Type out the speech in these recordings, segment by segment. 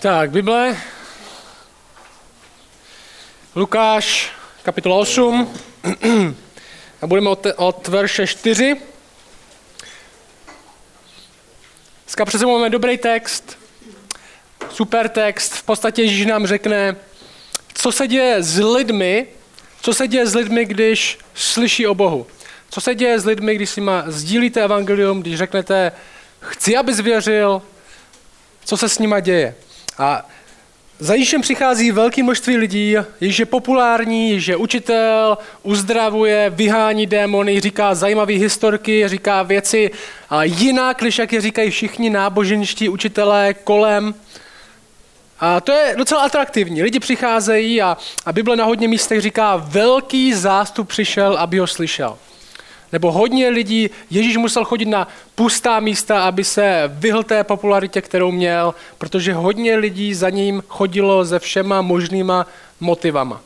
Tak, Bible. Lukáš, kapitola 8. A budeme od, od verše 4. Dneska před máme dobrý text, super text. V podstatě Ježíš nám řekne, co se děje s lidmi, co se děje s lidmi, když slyší o Bohu. Co se děje s lidmi, když si ma sdílíte evangelium, když řeknete, chci, abys věřil, co se s nima děje. A za Ježíšem přichází velké množství lidí, Ježíš je populární, je učitel, uzdravuje, vyhání démony, říká zajímavé historky, říká věci jinak, než jak je říkají všichni náboženští učitelé kolem. A to je docela atraktivní. Lidi přicházejí a, a Bible na hodně místech říká, velký zástup přišel, aby ho slyšel. Nebo hodně lidí, Ježíš musel chodit na pustá místa, aby se vyhl té popularitě, kterou měl, protože hodně lidí za ním chodilo se všema možnýma motivama.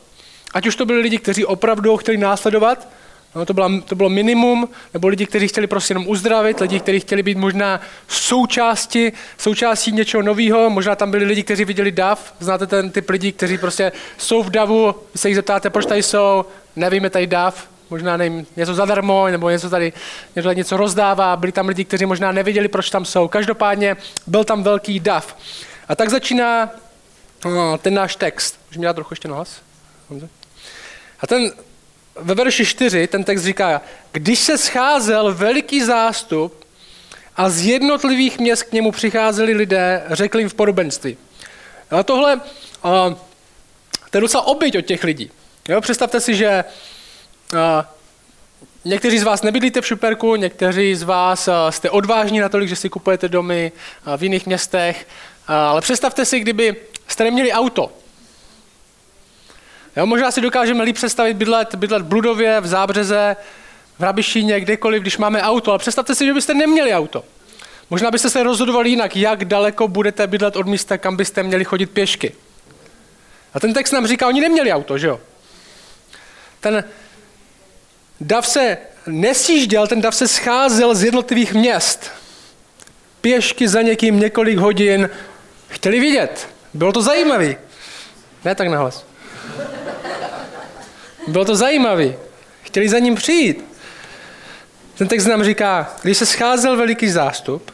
Ať už to byli lidi, kteří opravdu ho chtěli následovat, no to, byla, to bylo minimum, nebo lidi, kteří chtěli prostě jenom uzdravit, lidi, kteří chtěli být možná součástí, součástí něčeho nového, možná tam byli lidi, kteří viděli dav, znáte ten typ lidí, kteří prostě jsou v davu, se jich zeptáte, proč tady jsou, nevíme tady dav, možná nevím, něco zadarmo, nebo něco tady, tady něco rozdává. Byli tam lidi, kteří možná nevěděli, proč tam jsou. Každopádně byl tam velký dav. A tak začíná no, ten náš text. Můžu mi dát trochu ještě nahlas? A ten, ve verši 4 ten text říká, když se scházel veliký zástup a z jednotlivých měst k němu přicházeli lidé, řekli jim v podobenství. A tohle, a, to je docela oběť od těch lidí. Jo, představte si, že Někteří z vás nebydlíte v Šuperku, někteří z vás jste odvážní natolik, že si kupujete domy v jiných městech, ale představte si, kdyby jste neměli auto. Jo, možná si dokážeme líp představit bydlet, bydlet v Bludově, v Zábřeze, v Rabišíně, kdekoliv, když máme auto, ale představte si, že byste neměli auto. Možná byste se rozhodovali jinak, jak daleko budete bydlet od místa, kam byste měli chodit pěšky. A ten text nám říká, oni neměli auto, že jo? Ten, Dav se nesjížděl, ten dav se scházel z jednotlivých měst. Pěšky za někým několik hodin. Chtěli vidět. Bylo to zajímavé. Ne tak nahlas. Bylo to zajímavé. Chtěli za ním přijít. Ten text nám říká, když se scházel veliký zástup,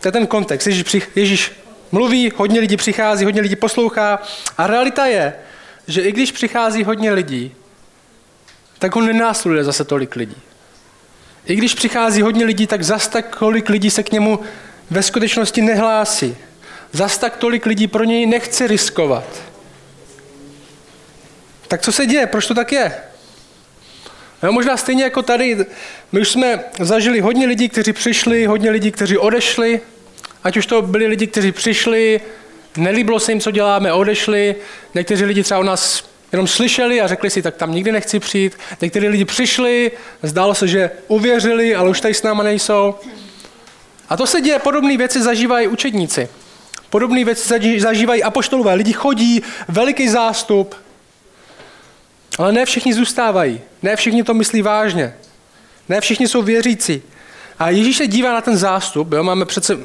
to je ten kontext, Ježíš, přich, Ježíš mluví, hodně lidí přichází, hodně lidí poslouchá a realita je, že i když přichází hodně lidí, tak ho nenásleduje zase tolik lidí. I když přichází hodně lidí, tak zas tak tolik lidí se k němu ve skutečnosti nehlásí. Zas tak tolik lidí pro něj nechce riskovat. Tak co se děje? Proč to tak je? No, možná stejně jako tady, my už jsme zažili hodně lidí, kteří přišli, hodně lidí, kteří odešli. Ať už to byli lidi, kteří přišli, nelíbilo se jim, co děláme, odešli. Někteří lidi třeba u nás jenom slyšeli a řekli si, tak tam nikdy nechci přijít. Někteří lidi přišli, zdálo se, že uvěřili, ale už tady s náma nejsou. A to se děje, podobné věci zažívají učedníci. Podobné věci zažívají apoštolové. Lidi chodí, veliký zástup, ale ne všichni zůstávají. Ne všichni to myslí vážně. Ne všichni jsou věřící. A Ježíš se dívá na ten zástup, jo? máme přece,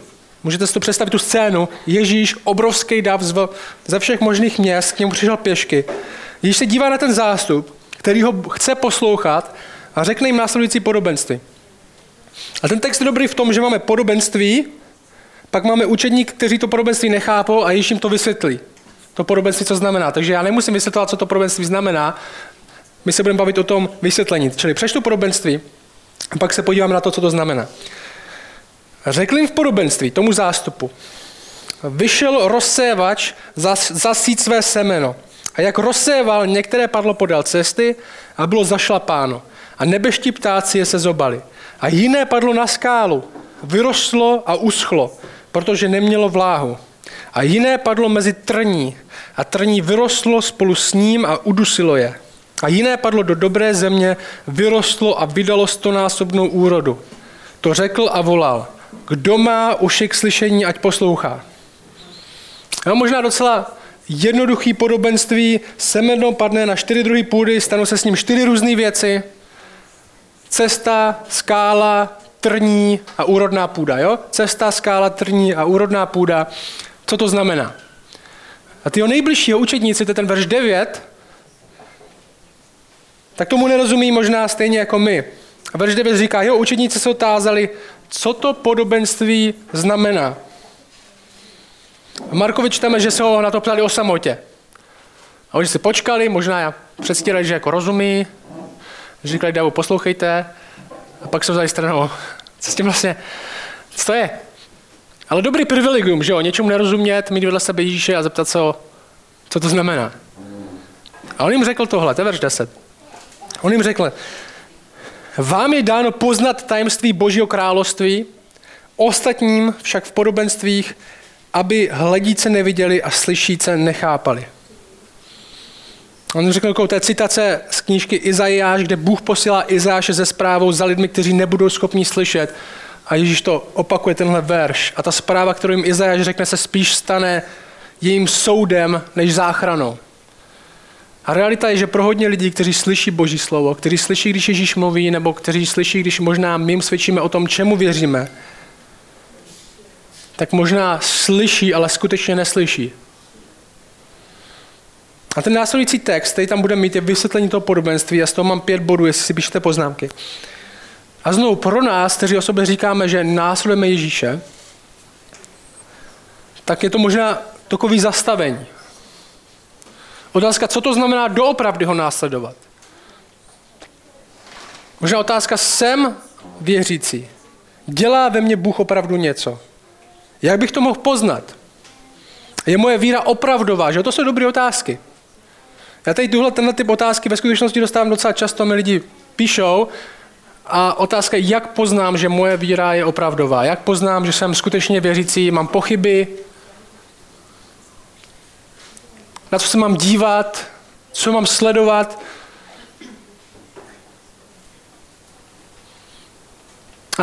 můžete si to představit tu scénu, Ježíš, obrovský dav ze všech možných měst, k němu přišel pěšky Ježíš se dívá na ten zástup, který ho chce poslouchat a řekne jim následující podobenství. A ten text je dobrý v tom, že máme podobenství, pak máme učedník, kteří to podobenství nechápou a Ježíš jim to vysvětlí. To podobenství, co znamená. Takže já nemusím vysvětlovat, co to podobenství znamená. My se budeme bavit o tom vysvětlení. Čili přečtu podobenství a pak se podíváme na to, co to znamená. Řekl jim v podobenství tomu zástupu. Vyšel rozsévač zasít své semeno. A jak rozséval, některé padlo podél cesty a bylo zašlapáno. A nebeští ptáci je se zobali. A jiné padlo na skálu. Vyrostlo a uschlo, protože nemělo vláhu. A jiné padlo mezi trní. A trní vyrostlo spolu s ním a udusilo je. A jiné padlo do dobré země, vyrostlo a vydalo stonásobnou úrodu. To řekl a volal. Kdo má uši k slyšení, ať poslouchá. No, možná docela jednoduchý podobenství, semeno padne na čtyři druhy půdy, stanou se s ním čtyři různé věci. Cesta, skála, trní a úrodná půda. Jo? Cesta, skála, trní a úrodná půda. Co to znamená? A ty nejbližšího učedníci, to je ten verš 9, tak tomu nerozumí možná stejně jako my. A verš 9 říká, jo, učedníci se otázali, co to podobenství znamená. V Markovi čteme, že se ho na to ptali o samotě. A oni si počkali, možná předstírali, že jako rozumí, říkali Davu, poslouchejte, a pak se vzali stranou. Co s tím vlastně, co to je? Ale dobrý privilegium, že jo, něčemu nerozumět, mít vedle sebe Ježíše a zeptat se ho, co to znamená. A on jim řekl tohle, to je verš 10. On jim řekl, vám je dáno poznat tajemství Božího království, ostatním však v podobenstvích, aby hledíce neviděli a slyšíce nechápali. On řekl takovou té citace z knížky Izajáš, kde Bůh posílá Izajáše ze zprávou za lidmi, kteří nebudou schopni slyšet. A Ježíš to opakuje tenhle verš. A ta zpráva, kterou jim Izajáš řekne, se spíš stane jejím soudem než záchranou. A realita je, že pro hodně lidí, kteří slyší Boží slovo, kteří slyší, když Ježíš mluví, nebo kteří slyší, když možná my jim svědčíme o tom, čemu věříme, tak možná slyší, ale skutečně neslyší. A ten následující text, který tam bude mít, je vysvětlení toho podobenství. Já z toho mám pět bodů, jestli si píšete poznámky. A znovu pro nás, kteří o sobě říkáme, že následujeme Ježíše, tak je to možná takový zastavení. Otázka, co to znamená doopravdy ho následovat. Možná otázka, jsem věřící. Dělá ve mně Bůh opravdu něco? Jak bych to mohl poznat? Je moje víra opravdová? Že to jsou dobré otázky. Já tady tuhle, tenhle typ otázky ve skutečnosti dostávám docela často, mi lidi píšou a otázka je, jak poznám, že moje víra je opravdová? Jak poznám, že jsem skutečně věřící, mám pochyby? Na co se mám dívat? Co mám sledovat?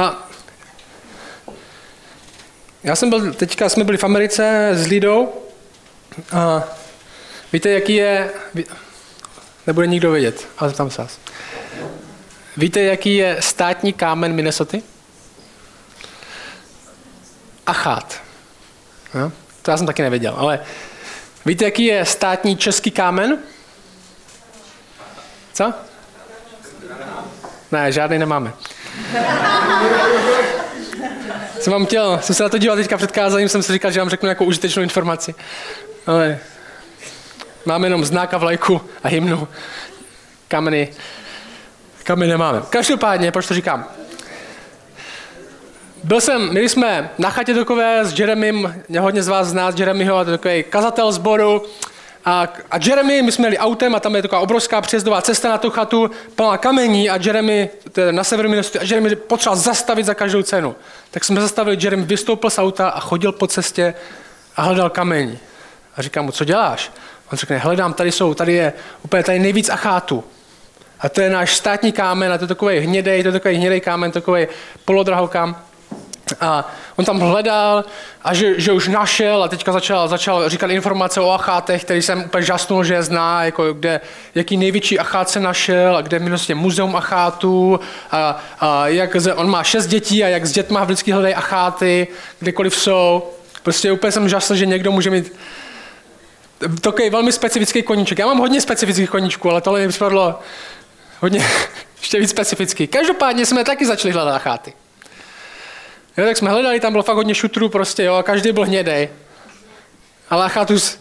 A já jsem byl, teďka jsme byli v Americe s Lidou a víte, jaký je, nebude nikdo vědět, ale tam se. Víte, jaký je státní kámen Minnesota? Achát. No, to já jsem taky nevěděl, ale víte, jaký je státní český kámen? Co? Ne, žádný nemáme. Jsem vám chtěl, jsem se na to díval teďka před kázaním, jsem si říkal, že vám řeknu nějakou užitečnou informaci. Ale máme jenom znak a vlajku a hymnu. Kameny, kameny nemáme. Každopádně, proč to říkám? Byl jsem, my jsme na chatě takové s Jeremym, hodně z vás zná Jeremyho, to je takový kazatel sboru, a, a Jeremy, my jsme jeli autem a tam je taková obrovská přejezdová cesta na tu chatu, plná kamení a Jeremy, na Minnesota, a Jeremy potřeboval zastavit za každou cenu. Tak jsme zastavili, Jeremy vystoupil z auta a chodil po cestě a hledal kamení. A říkám mu, co děláš? On řekne, hledám, tady jsou, tady je úplně tady nejvíc achátů. A to je náš státní kámen, a to je takový hnědej, to je takový hnědej kámen, takový polodrahokám. A on tam hledal a že, že už našel a teďka začal, začal říkat informace o achátech, který jsem úplně žasnul, že je zná, jako kde, jaký největší achát se našel a kde je vlastně muzeum achátů a, a jak on má šest dětí a jak s dětma vždycky hledají acháty, kdekoliv jsou. Prostě úplně jsem žasl, že někdo může mít takový velmi specifický koníček. Já mám hodně specifických koníčků, ale tohle mi připadlo hodně ještě víc specifický. Každopádně jsme taky začali hledat acháty. Jo, tak jsme hledali, tam bylo fakt hodně šutrů prostě, jo, a každý byl hnědej. Ale achatus,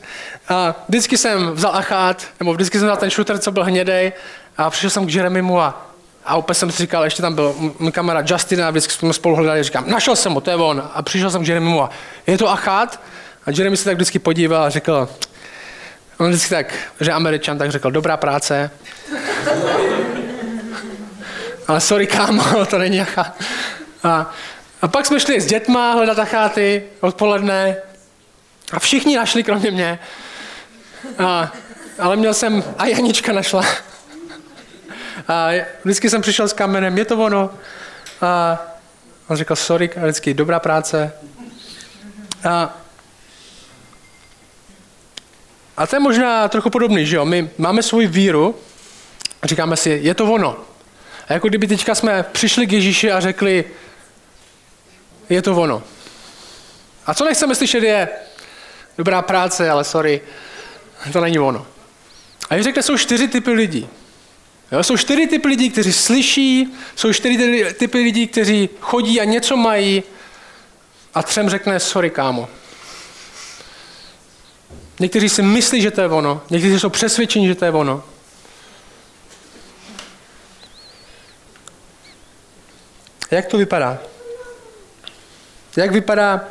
a vždycky jsem vzal achát, nebo vždycky jsem vzal ten šutr, co byl hnědej, a přišel jsem k Jeremimu a, a úplně jsem si říkal, ještě tam byl můj kamarád Justin a vždycky jsme spolu hledali, říkám, našel jsem ho, to je on. A přišel jsem k Jeremimu a je to achát? A Jeremy se tak vždycky podíval a řekl, on vždycky tak, že američan, tak řekl, dobrá práce. Ale sorry, kámo, to není achát. A a pak jsme šli s dětma hledat acháty odpoledne a všichni našli, kromě mě. A, ale měl jsem, a Janička našla. A vždycky jsem přišel s kamenem, je to ono. A on říkal, sorry, a vždycky dobrá práce. A, a to je možná trochu podobný, že jo? My máme svou víru říkáme si, je to ono. A jako kdyby teďka jsme přišli k Ježíši a řekli, je to ono. A co nechceme slyšet je, dobrá práce, ale sorry, to není ono. A řekne, jsou čtyři typy lidí. Jo, jsou čtyři typy lidí, kteří slyší, jsou čtyři typy lidí, kteří chodí a něco mají a třem řekne, sorry kámo. Někteří si myslí, že to je ono, někteří jsou přesvědčeni, že to je ono. Jak to vypadá? Jak vypadá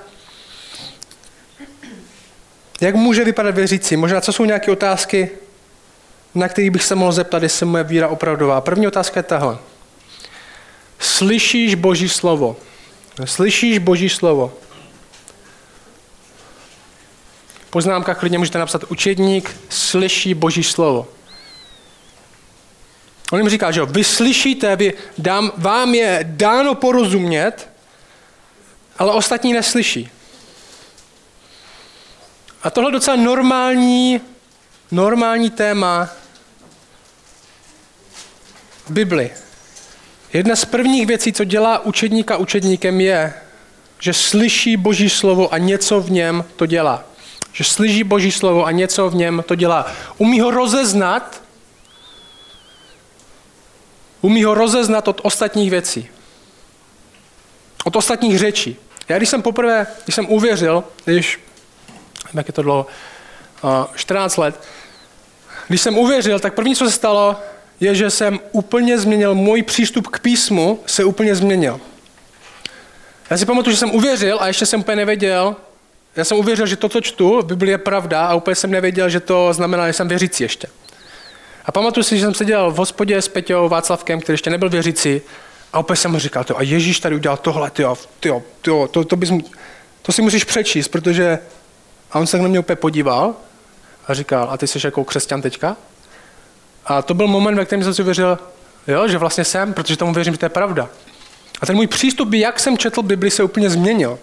jak může vypadat věřící? Možná co jsou nějaké otázky, na které bych se mohl zeptat, jestli moje víra opravdová. První otázka je tahle. Slyšíš Boží slovo? Slyšíš Boží slovo? poznámkách klidně můžete napsat učedník slyší Boží slovo. On jim říká, že jo, vy slyšíte, vy dám, vám je dáno porozumět, ale ostatní neslyší. A tohle je docela normální, normální téma v Bibli. Jedna z prvních věcí, co dělá učedníka učedníkem, je, že slyší Boží slovo a něco v něm to dělá. Že slyší Boží slovo a něco v něm to dělá. Umí ho rozeznat, umí ho rozeznat od ostatních věcí. Od ostatních řečí. Já když jsem poprvé, když jsem uvěřil, když, jak je to dlouho, 14 let, když jsem uvěřil, tak první, co se stalo, je, že jsem úplně změnil, můj přístup k písmu se úplně změnil. Já si pamatuju, že jsem uvěřil a ještě jsem úplně nevěděl, já jsem uvěřil, že to, co čtu v Biblii je pravda a úplně jsem nevěděl, že to znamená, že jsem věřící ještě. A pamatuju si, že jsem seděl v hospodě s Peťou Václavkem, který ještě nebyl věřící, a opět jsem mu říkal, a Ježíš tady udělal tohle, tyjo, tyjo, tyjo, to, to, bys, to si musíš přečíst, protože... A on se na mě úplně podíval a říkal, a ty jsi jako křesťan teďka? A to byl moment, ve kterém jsem si uvěřil, jo, že vlastně jsem, protože tomu věřím, že to je pravda. A ten můj přístup, jak jsem četl Bibli, se úplně změnil.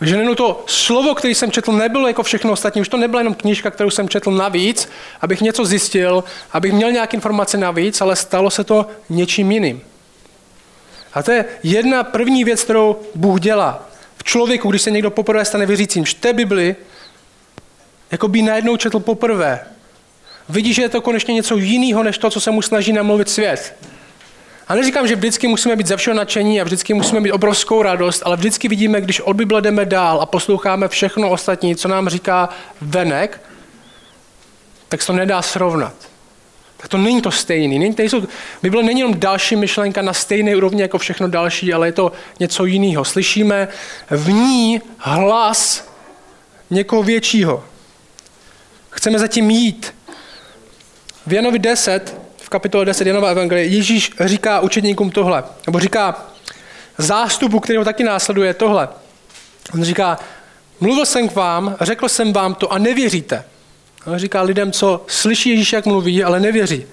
Že jenom to slovo, které jsem četl, nebylo jako všechno ostatní. Už to nebyla jenom knížka, kterou jsem četl navíc, abych něco zjistil, abych měl nějaké informace navíc, ale stalo se to něčím jiným. A to je jedna první věc, kterou Bůh dělá. V člověku, když se někdo poprvé stane věřícím, čte Bibli, jako by najednou četl poprvé. Vidí, že je to konečně něco jiného, než to, co se mu snaží namluvit svět. A neříkám, že vždycky musíme být ze všeho nadšení a vždycky musíme mít obrovskou radost, ale vždycky vidíme, když od Bible jdeme dál a posloucháme všechno ostatní, co nám říká venek, tak se to nedá srovnat. Tak to není to stejný. Není, nejsou, Bible není jenom další myšlenka na stejné úrovni jako všechno další, ale je to něco jiného. Slyšíme v ní hlas někoho většího. Chceme zatím jít. V Janovi 10 kapitole 10 Janova Evangelie Ježíš říká učedníkům tohle, nebo říká zástupu, který ho taky následuje tohle. On říká, mluvil jsem k vám, řekl jsem vám to a nevěříte. Říká lidem, co slyší Ježíš, jak mluví, ale nevěří.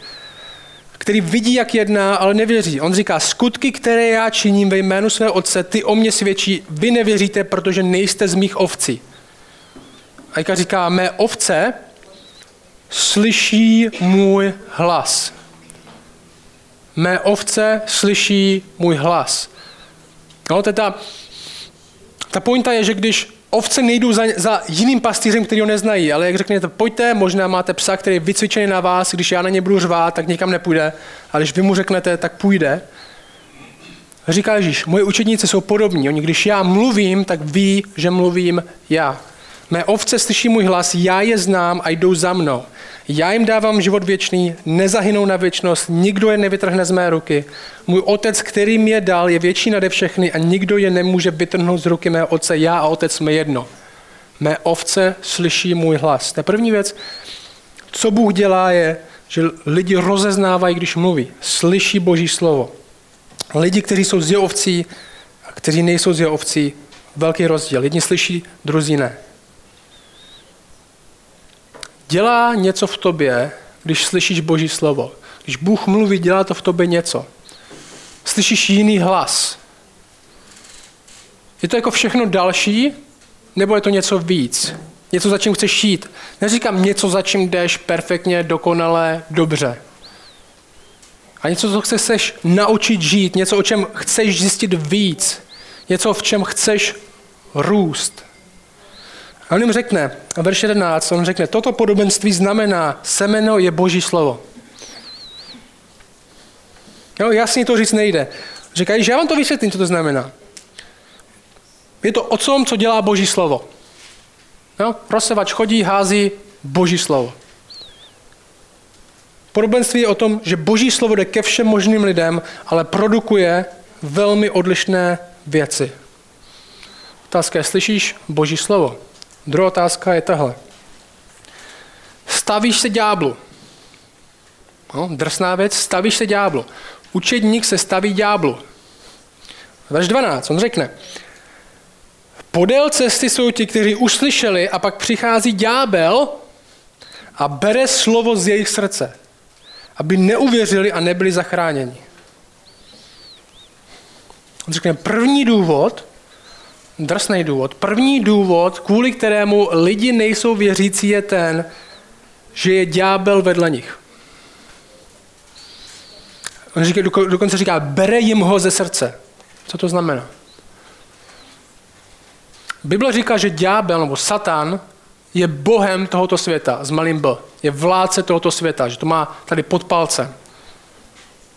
Který vidí, jak jedná, ale nevěří. On říká, skutky, které já činím ve jménu svého otce, ty o mě svědčí, vy nevěříte, protože nejste z mých ovcí. A Jaka říká, mé ovce slyší můj hlas. Mé ovce slyší můj hlas. No, to ta, ta pointa je, že když ovce nejdou za, za jiným pastýřem, který ho neznají, ale jak řeknete, pojďte, možná máte psa, který je vycvičený na vás, když já na ně budu řvát, tak nikam nepůjde, ale když vy mu řeknete, tak půjde. Říká Ježíš, moje učedníci jsou podobní, oni když já mluvím, tak ví, že mluvím já. Mé ovce slyší můj hlas, já je znám a jdou za mnou. Já jim dávám život věčný, nezahynou na věčnost, nikdo je nevytrhne z mé ruky. Můj otec, který mě dal, je větší nade všechny a nikdo je nemůže vytrhnout z ruky mého otce. Já a otec jsme jedno. Mé ovce slyší můj hlas. Ta první věc, co Bůh dělá, je, že lidi rozeznávají, když mluví. Slyší Boží slovo. Lidi, kteří jsou z jeho ovcí a kteří nejsou z jeho ovcí, velký rozdíl. Jedni slyší, druzí ne. Dělá něco v tobě, když slyšíš Boží slovo. Když Bůh mluví, dělá to v tobě něco. Slyšíš jiný hlas. Je to jako všechno další, nebo je to něco víc? Něco, za čím chceš jít. Neříkám něco, za čím jdeš perfektně, dokonale, dobře. A něco, co chceš naučit žít, něco, o čem chceš zjistit víc, něco, v čem chceš růst. A on jim řekne, a verš 11, on řekne, toto podobenství znamená, semeno je boží slovo. Jo, jasně to říct nejde. Říkají, že já vám to vysvětlím, co to znamená. Je to o tom, co dělá boží slovo. Jo? Rozsevač chodí, hází boží slovo. Podobenství je o tom, že boží slovo jde ke všem možným lidem, ale produkuje velmi odlišné věci. Otázka je, slyšíš boží slovo? Druhá otázka je tahle. Stavíš se ďáblu. No, drsná věc, stavíš se ďáblu. Učedník se staví ďáblu. Verš 12, on řekne, podél cesty jsou ti, kteří uslyšeli a pak přichází ďábel a bere slovo z jejich srdce, aby neuvěřili a nebyli zachráněni. On řekne, první důvod, drsný důvod, první důvod, kvůli kterému lidi nejsou věřící, je ten, že je ďábel vedle nich. On říká, dokonce říká, bere jim ho ze srdce. Co to znamená? Bible říká, že ďábel nebo satan je bohem tohoto světa s malým b. Je vládce tohoto světa, že to má tady pod palcem.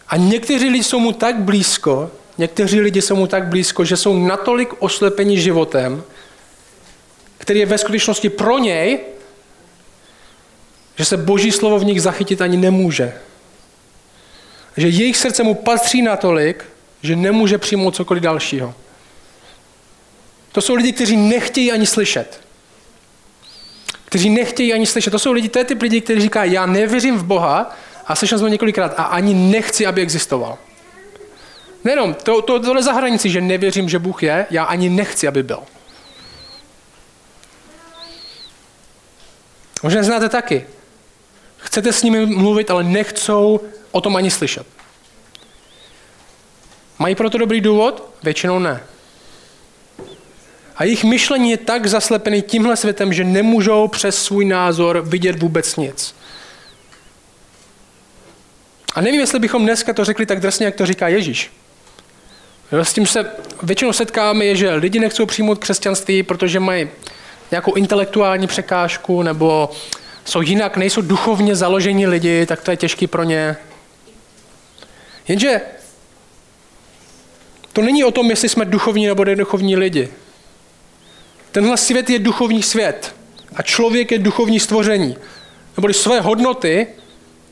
A někteří lidi jsou mu tak blízko, někteří lidi jsou mu tak blízko, že jsou natolik oslepeni životem, který je ve skutečnosti pro něj, že se boží slovo v nich zachytit ani nemůže. Že jejich srdce mu patří natolik, že nemůže přijmout cokoliv dalšího. To jsou lidi, kteří nechtějí ani slyšet. Kteří nechtějí ani slyšet. To jsou lidi, to je typ lidí, kteří říká, já nevěřím v Boha a slyšel jsem několikrát a ani nechci, aby existoval. Nejenom, to, to, tohle za hranici, že nevěřím, že Bůh je, já ani nechci, aby byl. Možná znáte taky. Chcete s nimi mluvit, ale nechcou o tom ani slyšet. Mají proto dobrý důvod? Většinou ne. A jejich myšlení je tak zaslepený tímhle světem, že nemůžou přes svůj názor vidět vůbec nic. A nevím, jestli bychom dneska to řekli tak drsně, jak to říká Ježíš. S tím se většinou setkáme, je, že lidi nechcou přijmout křesťanství, protože mají nějakou intelektuální překážku, nebo jsou jinak, nejsou duchovně založení lidi, tak to je těžký pro ně. Jenže to není o tom, jestli jsme duchovní nebo neduchovní lidi. Tenhle svět je duchovní svět a člověk je duchovní stvoření. Neboli své hodnoty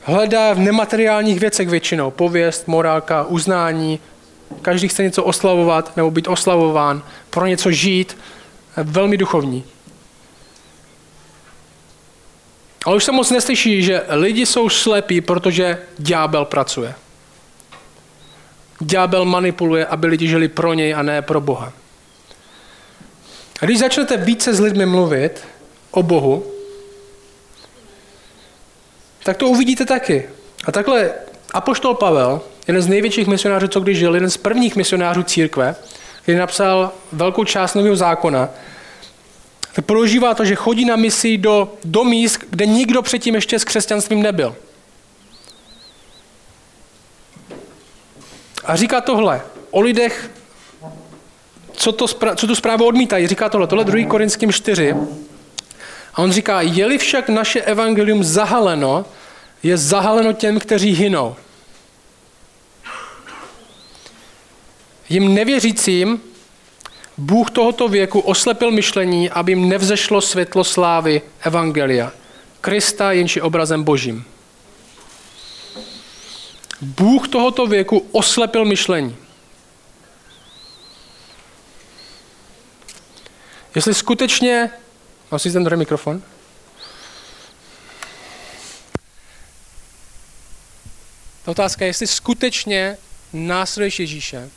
hledá v nemateriálních věcech většinou. Pověst, morálka, uznání. Každý chce něco oslavovat nebo být oslavován, pro něco žít. Velmi duchovní. Ale už se moc neslyší, že lidi jsou slepí, protože ďábel pracuje. Ďábel manipuluje, aby lidi žili pro něj a ne pro Boha. A když začnete více s lidmi mluvit o Bohu, tak to uvidíte taky. A takhle Apoštol Pavel, jeden z největších misionářů, co když žil, jeden z prvních misionářů církve, který napsal velkou část nového zákona, tak prožívá to, že chodí na misi do, do míst, kde nikdo předtím ještě s křesťanstvím nebyl. A říká tohle o lidech, co, to, co tu zprávu odmítají. Říká tohle, tohle 2. Korinským 4. A on říká, je-li však naše evangelium zahaleno, je zahaleno těm, kteří hynou. Jim nevěřícím Bůh tohoto věku oslepil myšlení, aby jim nevzešlo světlo slávy Evangelia. Krista jenči obrazem božím. Bůh tohoto věku oslepil myšlení. Jestli skutečně... Nosíš ten druhý mikrofon? Ta otázka je, jestli skutečně následuješ Ježíše,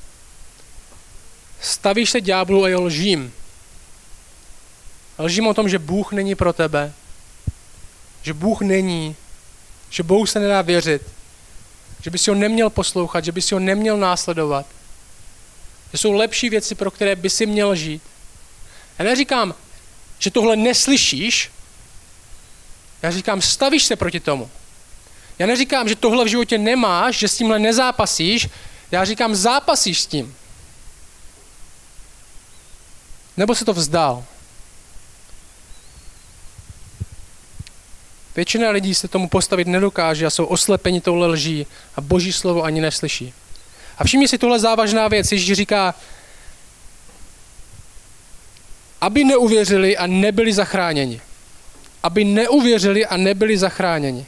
stavíš se ďáblu a je lžím. Lžím o tom, že Bůh není pro tebe, že Bůh není, že Bohu se nedá věřit, že bys ho neměl poslouchat, že bys ho neměl následovat. Že jsou lepší věci, pro které by si měl žít. Já neříkám, že tohle neslyšíš, já říkám, stavíš se proti tomu. Já neříkám, že tohle v životě nemáš, že s tímhle nezápasíš, já říkám, zápasíš s tím. Nebo se to vzdal. Většina lidí se tomu postavit nedokáže a jsou oslepeni touhle lží a boží slovo ani neslyší. A všimni si tuhle závažná věc. Ježíš říká, aby neuvěřili a nebyli zachráněni. Aby neuvěřili a nebyli zachráněni.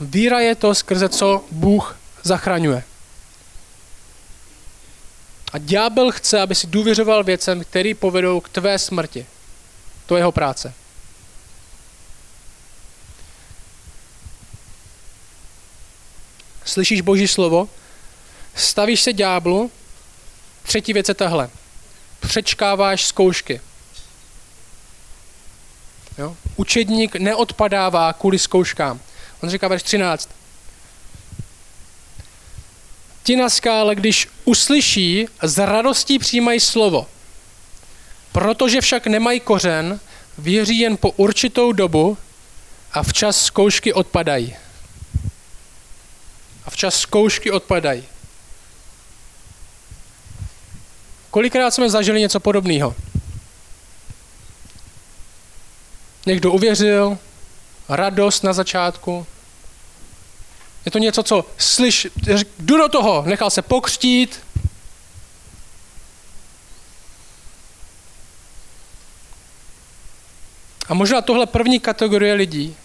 Víra je to, skrze co Bůh zachraňuje. A ďábel chce, aby si důvěřoval věcem, které povedou k tvé smrti. To je jeho práce. Slyšíš Boží slovo, stavíš se ďáblu, třetí věc je tahle. Přečkáváš zkoušky. Jo? Učedník neodpadává kvůli zkouškám. On říká verš 13. Ti na skále, když uslyší, z radostí přijímají slovo. Protože však nemají kořen, věří jen po určitou dobu a včas zkoušky odpadají. A včas zkoušky odpadají. Kolikrát jsme zažili něco podobného? Někdo uvěřil, radost na začátku. Je to něco, co slyš, jdu do toho, nechal se pokřtít. A možná tohle první kategorie lidí,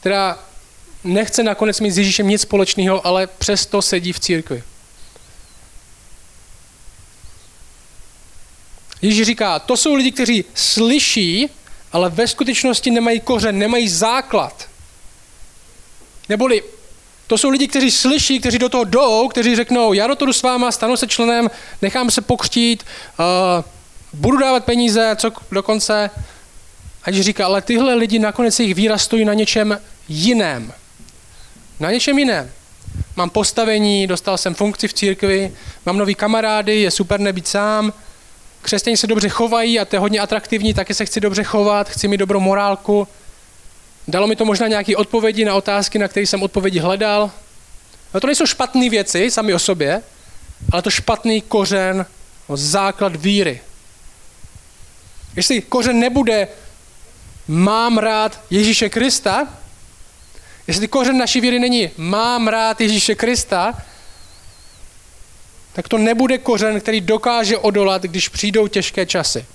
která nechce nakonec mít s Ježíšem nic společného, ale přesto sedí v církvi. Ježíš říká, to jsou lidi, kteří slyší, ale ve skutečnosti nemají kořen, nemají základ. Neboli to jsou lidi, kteří slyší, kteří do toho jdou, kteří řeknou, já do toho jdu s váma, stanu se členem, nechám se pokřtít, uh, budu dávat peníze, co dokonce. A Ježíš říká, ale tyhle lidi nakonec jejich víra stojí na něčem jiném. Na něčem jiném. Mám postavení, dostal jsem funkci v církvi, mám nový kamarády, je super nebýt sám, křesťané se dobře chovají a to je hodně atraktivní, taky se chci dobře chovat, chci mít dobrou morálku. Dalo mi to možná nějaké odpovědi na otázky, na které jsem odpovědi hledal. No to nejsou špatné věci sami o sobě, ale to špatný kořen, no základ víry. Jestli kořen nebude mám rád Ježíše Krista, jestli kořen naší víry není mám rád Ježíše Krista, tak to nebude kořen, který dokáže odolat, když přijdou těžké časy.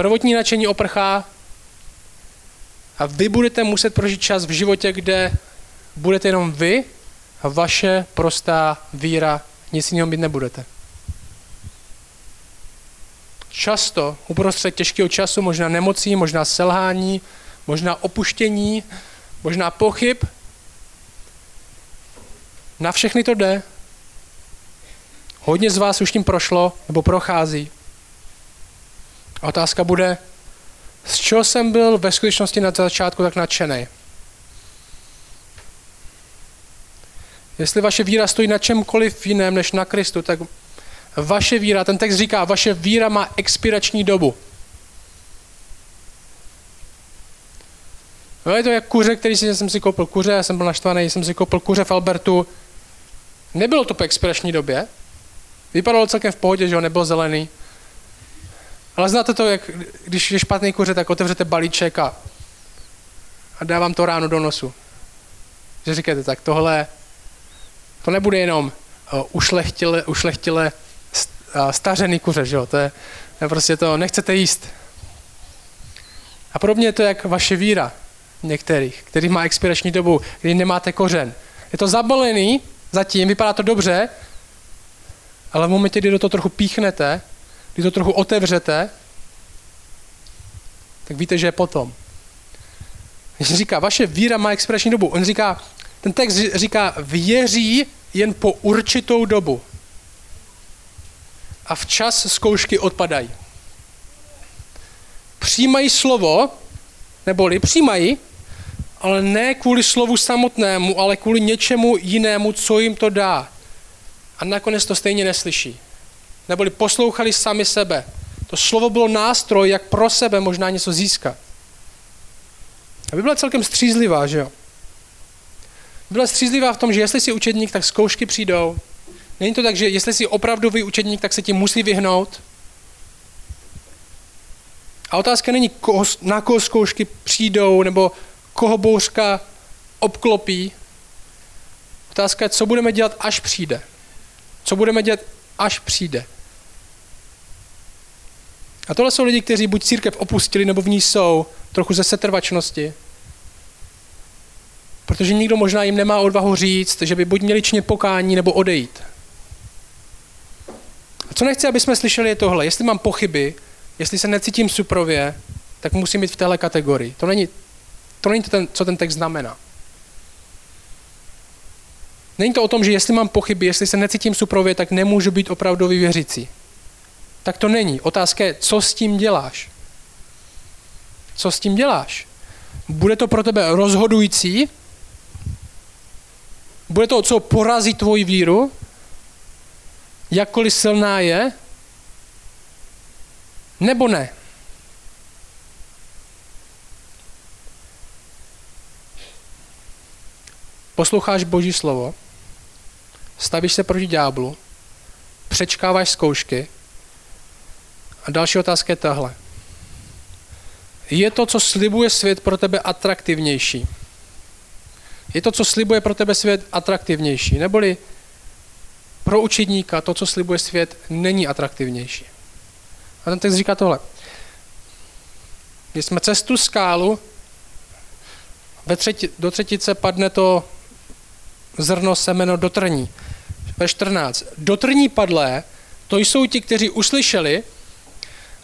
Prvotní nadšení oprchá a vy budete muset prožít čas v životě, kde budete jenom vy a vaše prostá víra, nic jiného mít nebudete. Často uprostřed těžkého času, možná nemocí, možná selhání, možná opuštění, možná pochyb, na všechny to jde. Hodně z vás už tím prošlo nebo prochází. A otázka bude, z čeho jsem byl ve skutečnosti na začátku tak nadšený? Jestli vaše víra stojí na čemkoliv jiném než na Kristu, tak vaše víra, ten text říká, vaše víra má expirační dobu. No je to jak kuře, který si, jsem si koupil kuře, já jsem byl naštvaný, jsem si koupil kuře v Albertu, Nebylo to po expirační době. Vypadalo celkem v pohodě, že ho nebyl zelený. Ale znáte to, jak když je špatný kuře, tak otevřete balíček a, a dávám to ráno do nosu. Že říkáte, tak tohle, to nebude jenom ušlechtile, ušlechtile stařený kuře, že jo? To je, to je prostě to, nechcete jíst. A podobně je to jak vaše víra některých, který má expirační dobu, kdy nemáte kořen. Je to zabalený, zatím, vypadá to dobře, ale v momentě, kdy do toho trochu píchnete, kdy to trochu otevřete, tak víte, že je potom. Když říká, vaše víra má expresní dobu. On říká, ten text říká, věří jen po určitou dobu. A včas zkoušky odpadají. Přijímají slovo, neboli přijímají, ale ne kvůli slovu samotnému, ale kvůli něčemu jinému, co jim to dá. A nakonec to stejně neslyší. Neboli poslouchali sami sebe. To slovo bylo nástroj, jak pro sebe možná něco získat. A by byla celkem střízlivá, že jo? Byla střízlivá v tom, že jestli jsi učedník, tak zkoušky přijdou. Není to tak, že jestli jsi opravdový učedník, tak se ti musí vyhnout. A otázka není, koho, na koho zkoušky přijdou, nebo koho bouřka obklopí. Otázka je, co budeme dělat, až přijde. Co budeme dělat, až přijde. A tohle jsou lidi, kteří buď církev opustili, nebo v ní jsou, trochu ze setrvačnosti. Protože nikdo možná jim nemá odvahu říct, že by buď měli činit pokání, nebo odejít. A co nechci, aby jsme slyšeli, je tohle. Jestli mám pochyby, jestli se necítím suprově, tak musím být v téhle kategorii. To není to, není to ten, co ten text znamená. Není to o tom, že jestli mám pochyby, jestli se necítím suprově, tak nemůžu být opravdový věřící. Tak to není. Otázka je, co s tím děláš? Co s tím děláš? Bude to pro tebe rozhodující? Bude to, co porazí tvoji víru? Jakkoliv silná je? Nebo ne? Posloucháš Boží slovo, stavíš se proti ďáblu, přečkáváš zkoušky další otázka je tahle. Je to, co slibuje svět pro tebe atraktivnější? Je to, co slibuje pro tebe svět atraktivnější? Neboli pro učedníka to, co slibuje svět, není atraktivnější. A ten text říká tohle. Když jsme cestu skálu, ve třeti, do třetice padne to zrno semeno do trní. Ve 14. Do trní padlé, to jsou ti, kteří uslyšeli,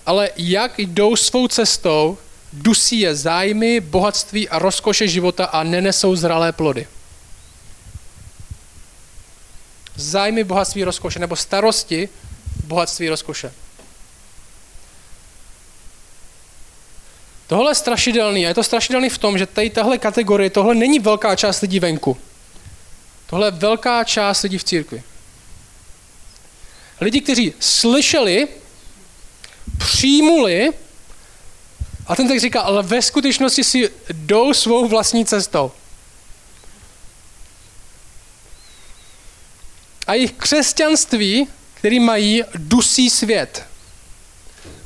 ale jak jdou svou cestou, dusí je zájmy, bohatství a rozkoše života a nenesou zralé plody. Zájmy, bohatství, rozkoše, nebo starosti, bohatství, rozkoše. Tohle je strašidelný a je to strašidelný v tom, že tady tahle kategorie, tohle není velká část lidí venku. Tohle je velká část lidí v církvi. Lidi, kteří slyšeli, přijmuli, a ten tak říká, ale ve skutečnosti si jdou svou vlastní cestou. A jejich křesťanství, který mají, dusí svět.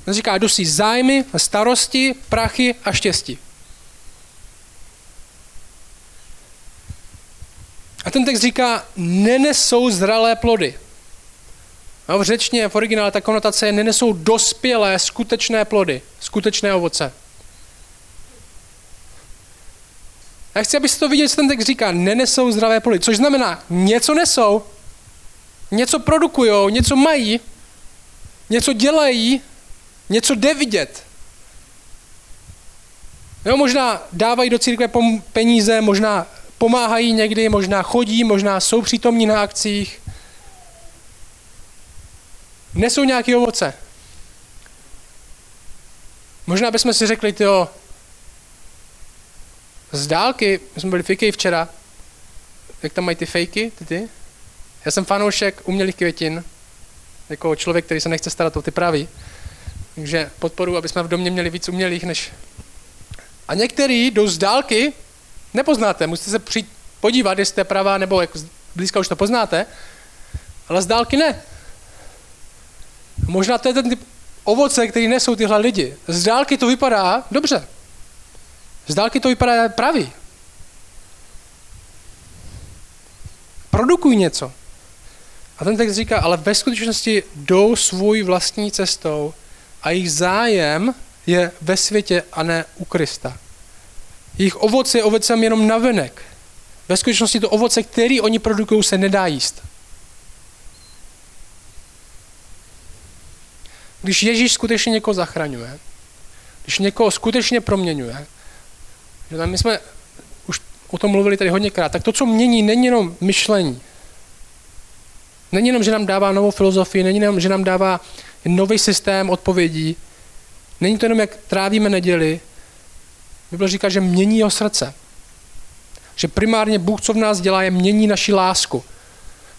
On říká, dusí zájmy, starosti, prachy a štěstí. A ten text říká, nenesou zralé plody. No, v řečně, v originále ta konotace nenesou dospělé, skutečné plody, skutečné ovoce. Já chci, abyste to viděli, co ten text říká, nenesou zdravé plody, což znamená, něco nesou, něco produkují, něco mají, něco dělají, něco jde vidět. Jo, možná dávají do církve peníze, možná pomáhají někdy, možná chodí, možná jsou přítomní na akcích. Nesou nějaké ovoce. Možná bychom si řekli, jo, z dálky, my jsme byli v včera, jak tam mají ty fejky, ty ty? Já jsem fanoušek umělých květin, jako člověk, který se nechce starat o ty pravý. Takže podporu, aby jsme v domě měli víc umělých než... A některý jdou z dálky, nepoznáte, musíte se přijít podívat, jestli jste pravá, nebo jak blízka už to poznáte, ale z dálky ne. Možná to je ten typ ovoce, který nesou tyhle lidi. Z dálky to vypadá dobře. Z dálky to vypadá pravý. Produkuj něco. A ten text říká, ale ve skutečnosti jdou svůj vlastní cestou a jejich zájem je ve světě a ne u Krista. Jejich ovoce je ovocem jenom navenek. Ve skutečnosti to ovoce, který oni produkují, se nedá jíst. Když Ježíš skutečně někoho zachraňuje, když někoho skutečně proměňuje, že my jsme už o tom mluvili tady hodněkrát, tak to, co mění, není jenom myšlení. Není jenom, že nám dává novou filozofii, není jenom, že nám dává nový systém odpovědí, není to jenom, jak trávíme neděli, Bible říká, že mění jeho srdce. Že primárně Bůh, co v nás dělá, je mění naši lásku.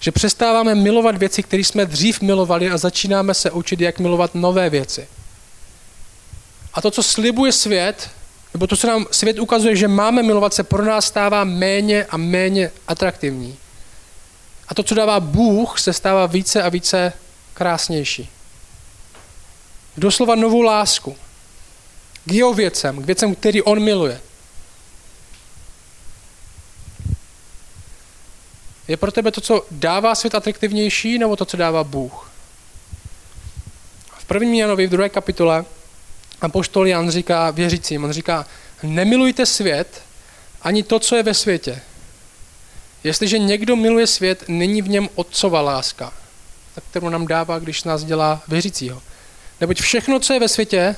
Že přestáváme milovat věci, které jsme dřív milovali a začínáme se učit, jak milovat nové věci. A to, co slibuje svět, nebo to, co nám svět ukazuje, že máme milovat, se pro nás stává méně a méně atraktivní. A to, co dává Bůh, se stává více a více krásnější. Doslova novou lásku. K jeho věcem, k věcem, který on miluje. Je pro tebe to, co dává svět atraktivnější, nebo to, co dává Bůh? V prvním Janovi, v druhé kapitole, Apoštol Jan říká věřícím, on říká, nemilujte svět, ani to, co je ve světě. Jestliže někdo miluje svět, není v něm otcova láska, kterou nám dává, když nás dělá věřícího. Neboť všechno, co je ve světě,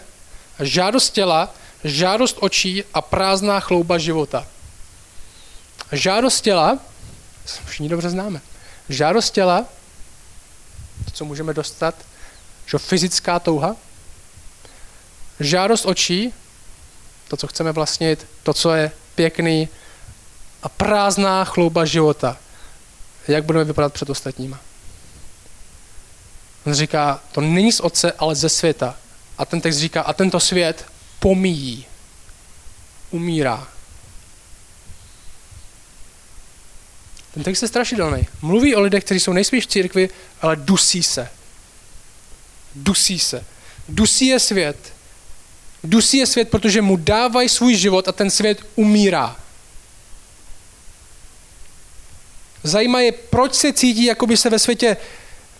žádost těla, žádost očí a prázdná chlouba života. Žádost těla, všichni dobře známe, žádost těla, to, co můžeme dostat, že fyzická touha, žádost očí, to, co chceme vlastnit, to, co je pěkný a prázdná chlouba života. Jak budeme vypadat před ostatníma. On říká, to není z otce, ale ze světa. A ten text říká, a tento svět pomíjí, umírá. Ten text je strašidelný. Mluví o lidech, kteří jsou nejspíš v církvi, ale dusí se. Dusí se. Dusí je svět. Dusí je svět, protože mu dávají svůj život a ten svět umírá. Zajímá je, proč se cítí, jako by se ve světě,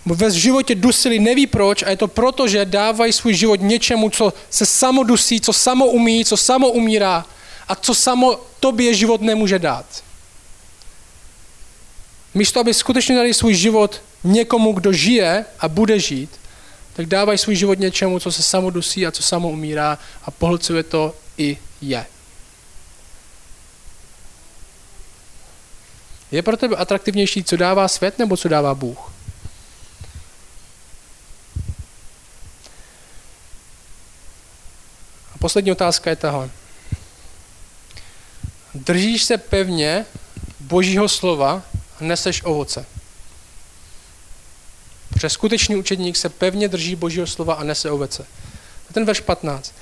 ve životě dusili, neví proč a je to proto, že dávají svůj život něčemu, co se samo dusí, co samo umí, co samo umírá a co samo tobě život nemůže dát. Místo, aby skutečně dali svůj život někomu, kdo žije a bude žít, tak dávají svůj život něčemu, co se samo dusí a co samo umírá a pohlcuje to i je. Je pro tebe atraktivnější, co dává svět, nebo co dává Bůh? A poslední otázka je tahle. Držíš se pevně Božího slova neseš ovoce. Protože skutečný učedník se pevně drží Božího slova a nese ovoce. Ten verš 15.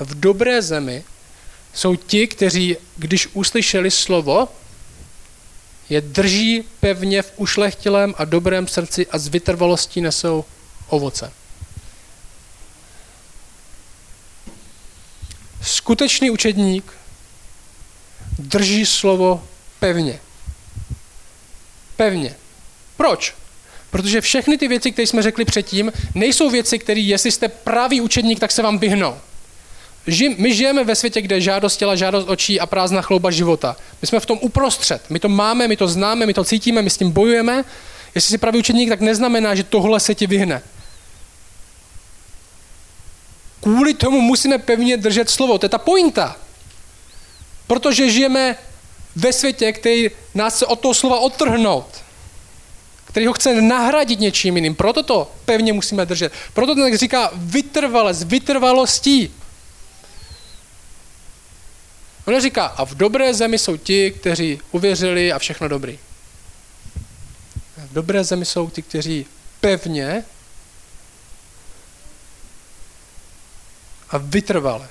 V dobré zemi jsou ti, kteří, když uslyšeli slovo, je drží pevně v ušlechtilém a dobrém srdci a z vytrvalostí nesou ovoce. Skutečný učedník drží slovo pevně. Pevně. Proč? Protože všechny ty věci, které jsme řekli předtím, nejsou věci, které, jestli jste pravý učedník, tak se vám vyhnou. My žijeme ve světě, kde žádost těla, žádost očí a prázdná chlouba života. My jsme v tom uprostřed. My to máme, my to známe, my to cítíme, my s tím bojujeme. Jestli jsi pravý učedník, tak neznamená, že tohle se ti vyhne. Kvůli tomu musíme pevně držet slovo. To je ta pointa. Protože žijeme ve světě, který nás chce od toho slova odtrhnout. Který ho chce nahradit něčím jiným. Proto to pevně musíme držet. Proto to tak říká vytrvale, s vytrvalostí. On říká, a v dobré zemi jsou ti, kteří uvěřili a všechno dobrý. V dobré zemi jsou ti, kteří pevně a vytrvale.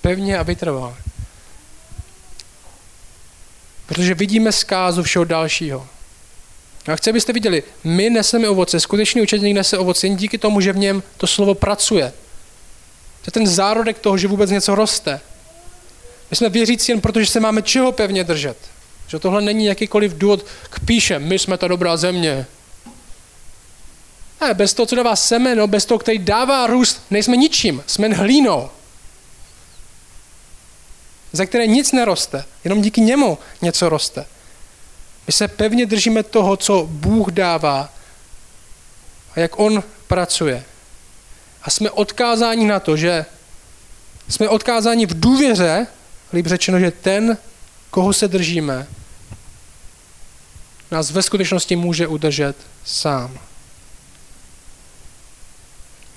Pevně a vytrvale. Protože vidíme zkázu všeho dalšího. A chci, abyste viděli, my neseme ovoce, skutečný učedník nese ovoce jen díky tomu, že v něm to slovo pracuje. To je ten zárodek toho, že vůbec něco roste. My jsme věřící jen proto, že se máme čeho pevně držet. Že tohle není jakýkoliv důvod k píše, my jsme ta dobrá země. Ne, bez toho, co dává semeno, bez toho, který dává růst, nejsme ničím, jsme hlínou. Za které nic neroste, jenom díky němu něco roste. My se pevně držíme toho, co Bůh dává a jak On pracuje. A jsme odkázáni na to, že jsme odkázáni v důvěře, líp řečeno, že ten, koho se držíme, nás ve skutečnosti může udržet sám.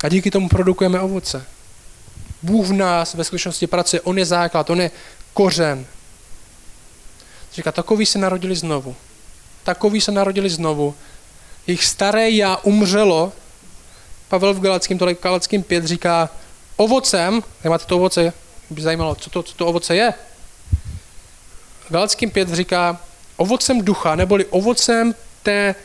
A díky tomu produkujeme ovoce. Bůh v nás ve skutečnosti pracuje, On je základ, On je kořen. Říká, takový se narodili znovu. Takový se narodili znovu. Jejich staré já umřelo. Pavel v Galackém, tohle Galackým 5 říká, ovocem, nemáte to ovoce, by zajímalo, co to, co to ovoce je. Galackým 5 říká, ovocem ducha, neboli ovocem té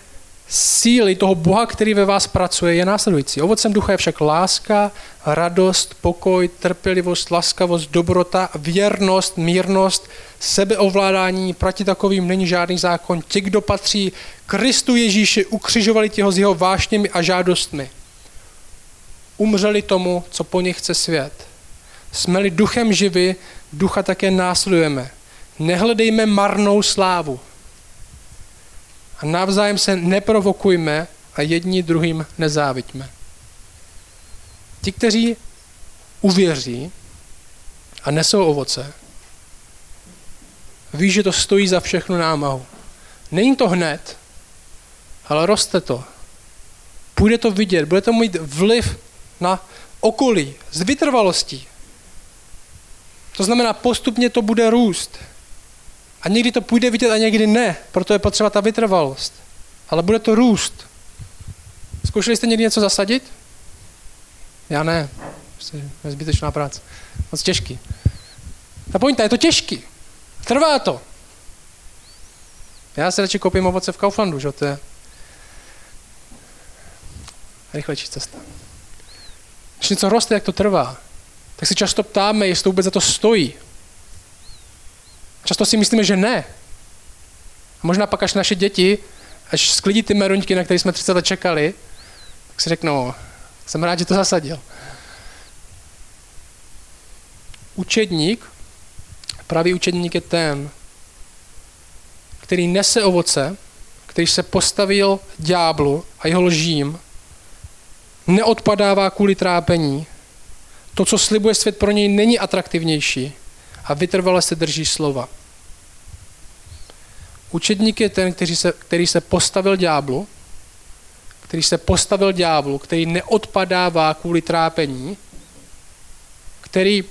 síly toho Boha, který ve vás pracuje, je následující. Ovocem ducha je však láska, radost, pokoj, trpělivost, laskavost, dobrota, věrnost, mírnost, sebeovládání. Proti takovým není žádný zákon. Ti, kdo patří Kristu Ježíši, ukřižovali těho s jeho vášněmi a žádostmi. Umřeli tomu, co po nich chce svět. Jsme-li duchem živi, ducha také následujeme. Nehledejme marnou slávu a navzájem se neprovokujme a jedni druhým nezáviďme. Ti, kteří uvěří a nesou ovoce, ví, že to stojí za všechnu námahu. Není to hned, ale roste to. Půjde to vidět, bude to mít vliv na okolí s vytrvalostí. To znamená, postupně to bude růst. A někdy to půjde vidět a někdy ne, proto je potřeba ta vytrvalost. Ale bude to růst. Zkoušeli jste někdy něco zasadit? Já ne. Prostě je zbytečná práce. Moc těžký. Ta pointa je to těžký. Trvá to. Já si radši koupím ovoce v Kauflandu, že to je rychlejší cesta. Když něco roste, jak to trvá, tak si často ptáme, jestli to vůbec za to stojí. Často si myslíme, že ne. A možná pak až naše děti, až sklidí ty meruňky, na které jsme 30 let čekali, tak si řeknou, jsem rád, že to zasadil. Učedník, pravý učedník je ten, který nese ovoce, který se postavil ďáblu a jeho lžím, neodpadává kvůli trápení. To, co slibuje svět pro něj, není atraktivnější a vytrvale se drží slova. Učedník je ten, který se, který se postavil ďáblu, který se postavil ďáblu, který neodpadává kvůli trápení, který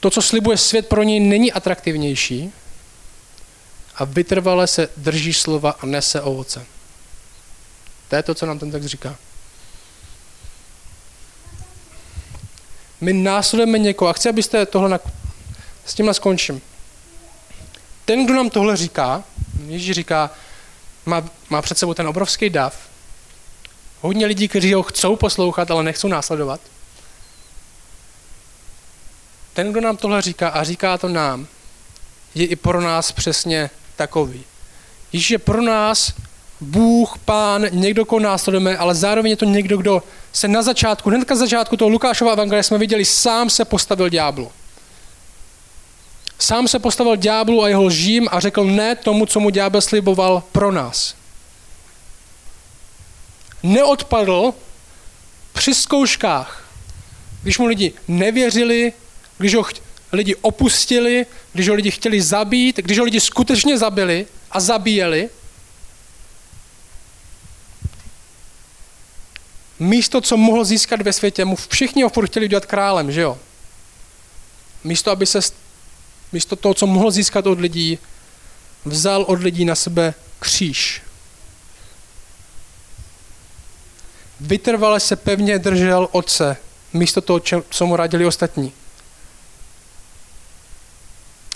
to, co slibuje svět pro něj, není atraktivnější a vytrvale se drží slova a nese ovoce. To je to, co nám ten text říká. My následujeme někoho a chci, abyste tohle s tímhle skončím. Ten, kdo nám tohle říká, Ježíš říká, má, má před sebou ten obrovský dav. Hodně lidí, kteří ho chcou poslouchat, ale nechcou následovat. Ten, kdo nám tohle říká a říká to nám, je i pro nás přesně takový. Ježíš je pro nás Bůh, Pán, někdo, koho následujeme, ale zároveň je to někdo, kdo se na začátku, hnedka začátku toho Lukášova evangelia jsme viděli, sám se postavil ďáblu. Sám se postavil ďáblu a jeho lžím a řekl ne tomu, co mu ďábel sliboval pro nás. Neodpadl při zkouškách, když mu lidi nevěřili, když ho lidi opustili, když ho lidi chtěli zabít, když ho lidi skutečně zabili a zabíjeli, místo, co mohl získat ve světě, mu všichni ho furt chtěli udělat králem, že jo? Místo, aby se místo toho, co mohl získat od lidí, vzal od lidí na sebe kříž. Vytrvale se pevně držel otce, místo toho, co mu radili ostatní.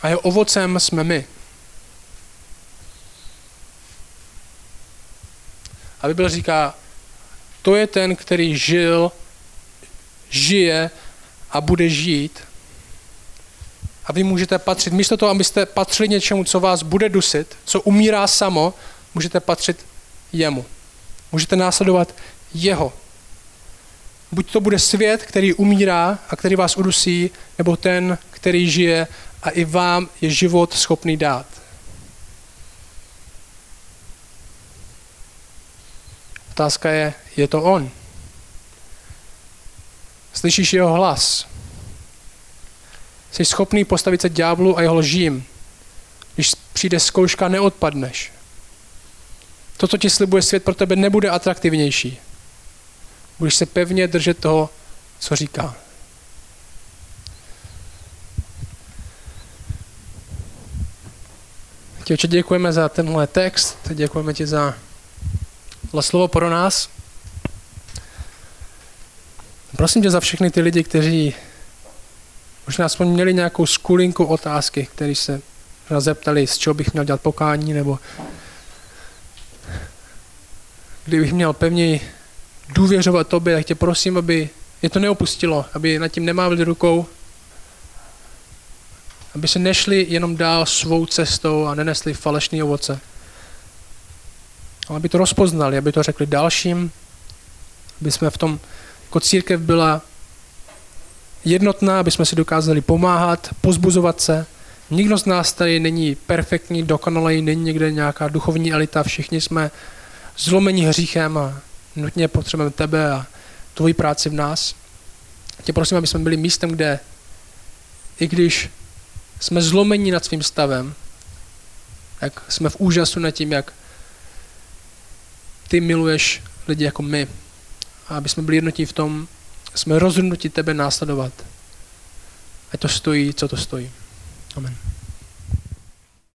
A jeho ovocem jsme my. A Bible říká, to je ten, který žil, žije a bude žít a vy můžete patřit, místo toho, abyste patřili něčemu, co vás bude dusit, co umírá samo, můžete patřit jemu. Můžete následovat jeho. Buď to bude svět, který umírá a který vás udusí, nebo ten, který žije a i vám je život schopný dát. Otázka je, je to on? Slyšíš jeho hlas? Jsi schopný postavit se ďáblu a jeho lžím. Když přijde zkouška, neodpadneš. To, co ti slibuje svět, pro tebe nebude atraktivnější. Budeš se pevně držet toho, co říká. Ti oče, děkujeme za tenhle text, děkujeme ti za slovo pro nás. Prosím tě za všechny ty lidi, kteří Možná aspoň měli nějakou skulinku otázky, které se zeptali, z čeho bych měl dělat pokání, nebo kdybych měl pevněji důvěřovat tobě, tak tě prosím, aby je to neopustilo, aby nad tím nemávli rukou, aby se nešli jenom dál svou cestou a nenesli falešné ovoce. Ale aby to rozpoznali, aby to řekli dalším, aby jsme v tom jako církev byla jednotná, aby jsme si dokázali pomáhat, pozbuzovat se. Nikdo z nás tady není perfektní, dokonalý, není někde nějaká duchovní elita, všichni jsme zlomení hříchem a nutně potřebujeme tebe a tvoji práci v nás. Tě prosím, aby jsme byli místem, kde i když jsme zlomení nad svým stavem, jak jsme v úžasu nad tím, jak ty miluješ lidi jako my. A aby jsme byli jednotí v tom, jsme rozhodnutí tebe následovat. Ať to stojí, co to stojí. Amen.